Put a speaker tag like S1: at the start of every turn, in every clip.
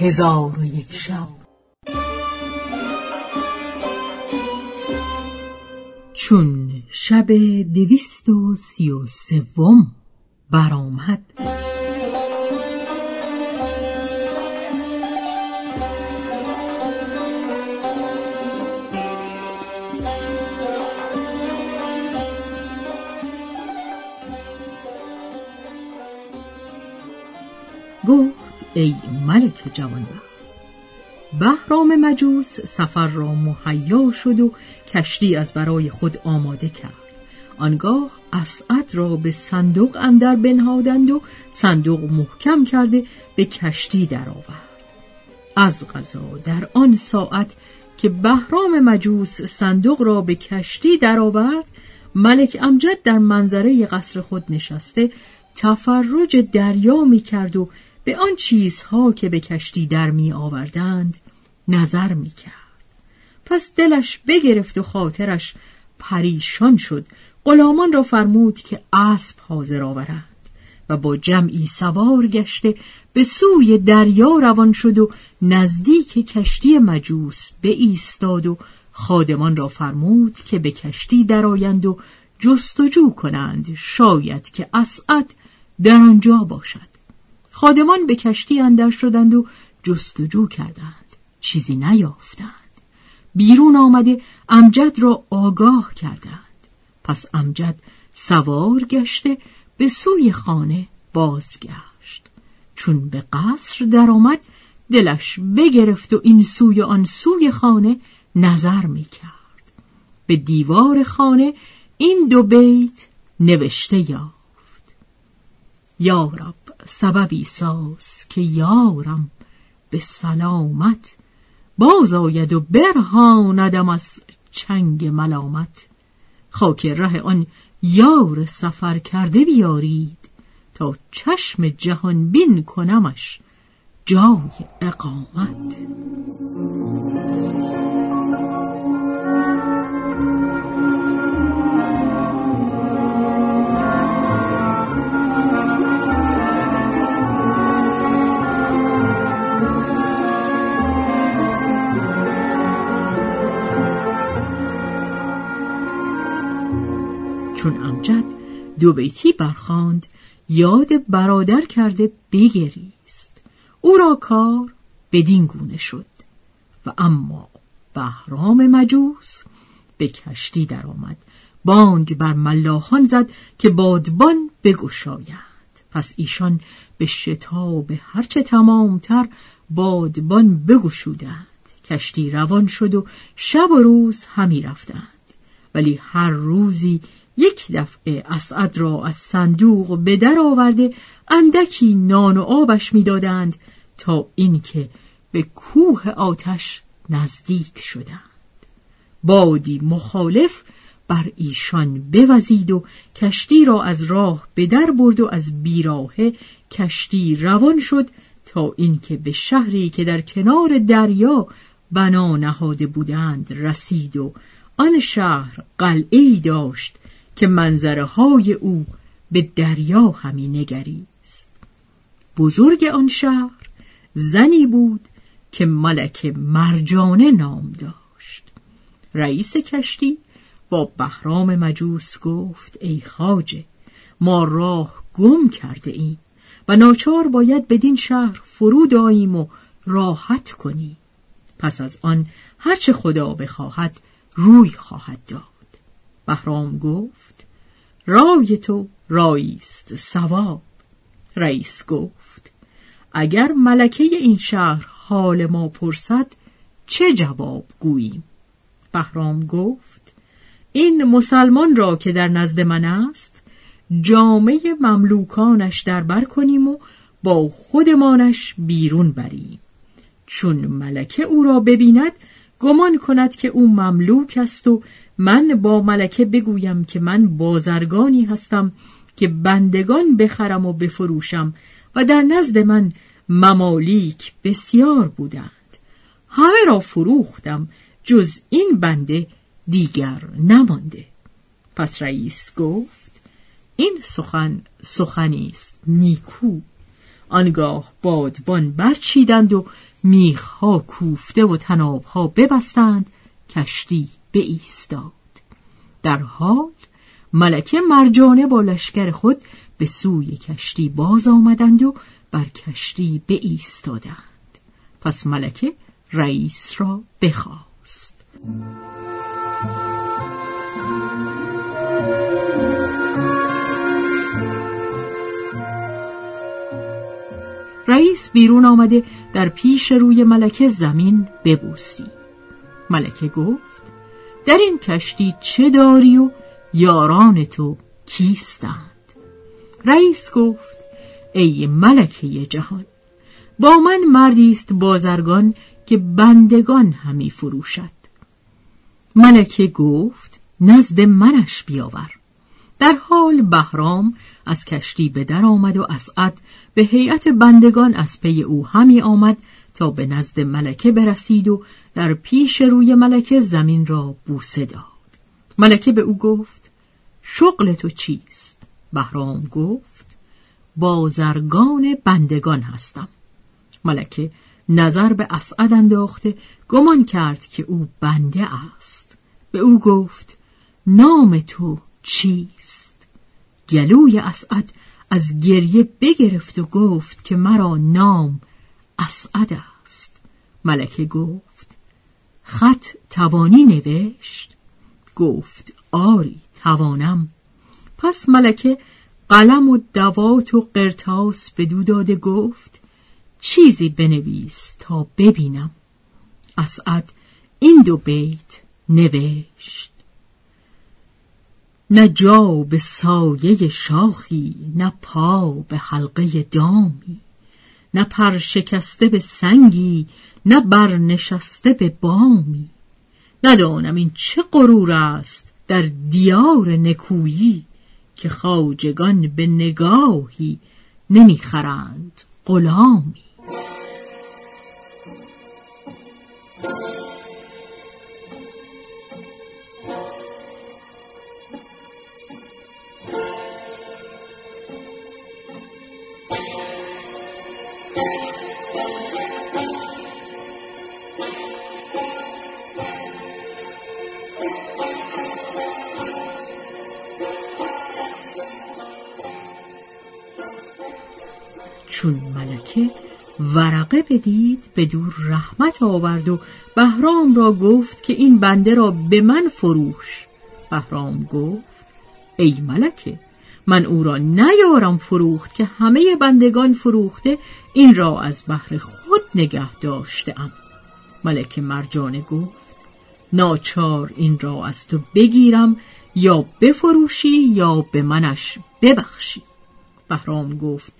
S1: هزار و یک شب. چون شب دویست و سی و سوم برآمد ای ملک جوانبخت بهرام مجوس سفر را مهیا شد و کشتی از برای خود آماده کرد. آنگاه اسعد را به صندوق اندر بنهادند و صندوق محکم کرده به کشتی درآورد. از غذا در آن ساعت که بهرام مجوس صندوق را به کشتی درآورد ملک امجد در منظره قصر خود نشسته تفرج دریا می کرد و به آن چیزها که به کشتی در می آوردند نظر می کرد. پس دلش بگرفت و خاطرش پریشان شد. غلامان را فرمود که اسب حاضر آورند و با جمعی سوار گشته به سوی دریا روان شد و نزدیک کشتی مجوس به ایستاد و خادمان را فرمود که به کشتی درآیند و جستجو کنند. شاید که اسعد در آنجا باشد. خادمان به کشتی اندر شدند و جستجو کردند. چیزی نیافتند. بیرون آمده امجد را آگاه کردند. پس امجد سوار گشته به سوی خانه بازگشت. چون به قصر درآمد دلش بگرفت و این سوی آن سوی خانه نظر می کرد به دیوار خانه این دو بیت نوشته یافت. یارب سببی ساز که یارم به سلامت باز آید و برهاندم از چنگ ملامت. خاک ره آن یار سفر کرده بیارید تا چشم جهان بین کنمش جای اقامت. چون امجد دو بیتی برخاند یاد برادر کرده بگریست. او را کار بدین گونه شد. و اما بهرام مجوس به کشتی درآمد. بانگ بر ملاحان زد که بادبان بگشایند پس ایشان به شتاب هرچه تمامتر بادبان بگشودند. کشتی روان شد و شب و روز همی رفتند. ولی هر روزی یک دفعه اسعد را از صندوق به در آورده اندکی نان و آبش می‌دادند تا اینکه به کوه آتش نزدیک شدند. بادی مخالف بر ایشان بوزید و کشتی را از راه به در برد و از بیراهه کشتی روان شد تا اینکه به شهری که در کنار دریا بنا نهاده بودند رسید و آن شهر قلعه داشت که منظره های او به دریا همی نگریست. بزرگ آن شهر زنی بود که ملک مرجانه نام داشت. رئیس کشتی با بهرام مجوس گفت ای خاجه ما راه گم کرده ایم و ناچار باید بدین شهر فرود آییم و راحت کنی پس از آن هرچه خدا بخواهد روی خواهد داد. بهرام گفت رای تو راییست سواب رئیس گفت اگر ملکه این شهر حال ما پرسد چه جواب گوییم؟ بهرام گفت این مسلمان را که در نزد من است جامعه مملوکانش در کنیم و با خودمانش بیرون بریم. چون ملکه او را ببیند گمان کند که او مملوک است و من با ملکه بگویم که من بازرگانی هستم که بندگان بخرم و بفروشم و در نزد من ممالیک بسیار بودند. همه را فروختم جز این بنده دیگر نمانده. پس رئیس گفت این سخن سخنی است نیکو. آنگاه بادبان برچیدند و میخها کوفته و تنابها ببستند کشتی به ایستاد در حال ملکه مرجانه با لشکر خود به سوی کشتی باز آمدند و بر کشتی به ایستادند پس ملکه رئیس را بخواست. رئیس بیرون آمده در پیش روی ملکه زمین ببوسی ملکه گفت در این کشتی چه داری و یاران تو کیستند؟ رئیس گفت ای ملکه جهان با من مردی است بازرگان که بندگان همی فروشد. ملکه گفت نزد منش بیاور. در حال بهرام از کشتی به در آمد و اسعد به هیئت بندگان از پی او همی آمد تا به نزد ملکه برسید و در پیش روی ملکه زمین را بوسه داد. ملکه به او گفت شغل تو چیست؟ بهرام گفت بازرگان بندگان هستم. ملکه نظر به اسعد انداخته گمان کرد که او بنده است. به او گفت نام تو چیست؟ گلوی اسعد از گریه بگرفت و گفت که مرا نام اسعد ملکه گفت. خط توانی نوشت. گفت آری توانم. پس ملکه قلم و دوات و قرتاس به داده گفت چیزی بنویس تا ببینم. اسعد این دو بیت نوشت. نه جا به سایه شاخی نه پا به حلقه دامی نه پر شکسته به سنگی نه برنشسته به بامی. ندانم این چه غرور است در دیار نکویی که خواجگان به نگاهی نمی‌خرند غلامی. چون ملکه ورقه بدید به دور رحمت آورد و بهرام را گفت که این بنده را به من فروش. بهرام گفت ای ملکه من او را نیارم فروخت که همه بندگان فروخته این را از بحر خود نگه داشتم ملکه مرجانه گفت ناچار این را از تو بگیرم یا بفروشی یا به منش ببخشی. بهرام گفت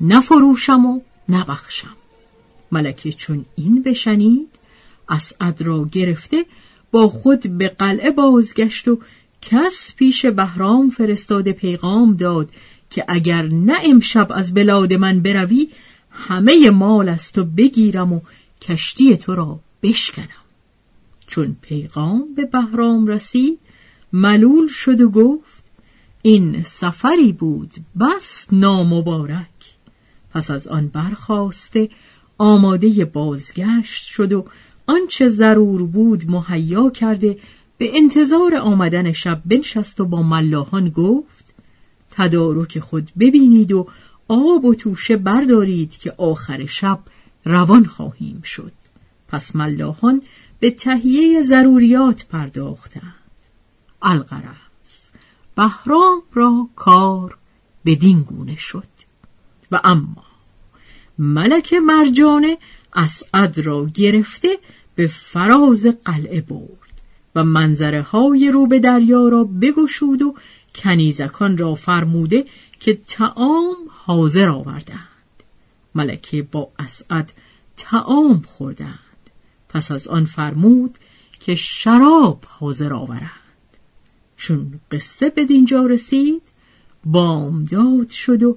S1: نفروشم و نبخشم. ملکه چون این بشنید اسعد را گرفته با خود به قلعه بازگشت و کس پیش بهرام فرستاده پیغام داد که اگر نه امشب از بلاد من بروی همه مال از تو بگیرم و کشتی تو را بشکنم. چون پیغام به بهرام رسید ملول شد و گفت این سفری بود بس نامبارک. پس از آن برخواسته آماده بازگشت شد و آنچه ضرور بود مهیا کرده به انتظار آمدن شب بنشست و با ملاحان گفت تدارک خود ببینید و آب و توشه بردارید که آخر شب روان خواهیم شد. پس ملاحان به تهیه ضروریات پرداختند. القرص بهرام را کار بدین گونه شد. و اما ملک مرجانه اسعد را گرفته به فراز قلعه برد و منظره های رو به دریا را بگشود و کنیزکان را فرموده که تعام حاضر آوردند. ملکه با اسعد تعام خوردند. پس از آن فرمود که شراب حاضر آورند. چون قصه به دینجا رسید بامداد شد و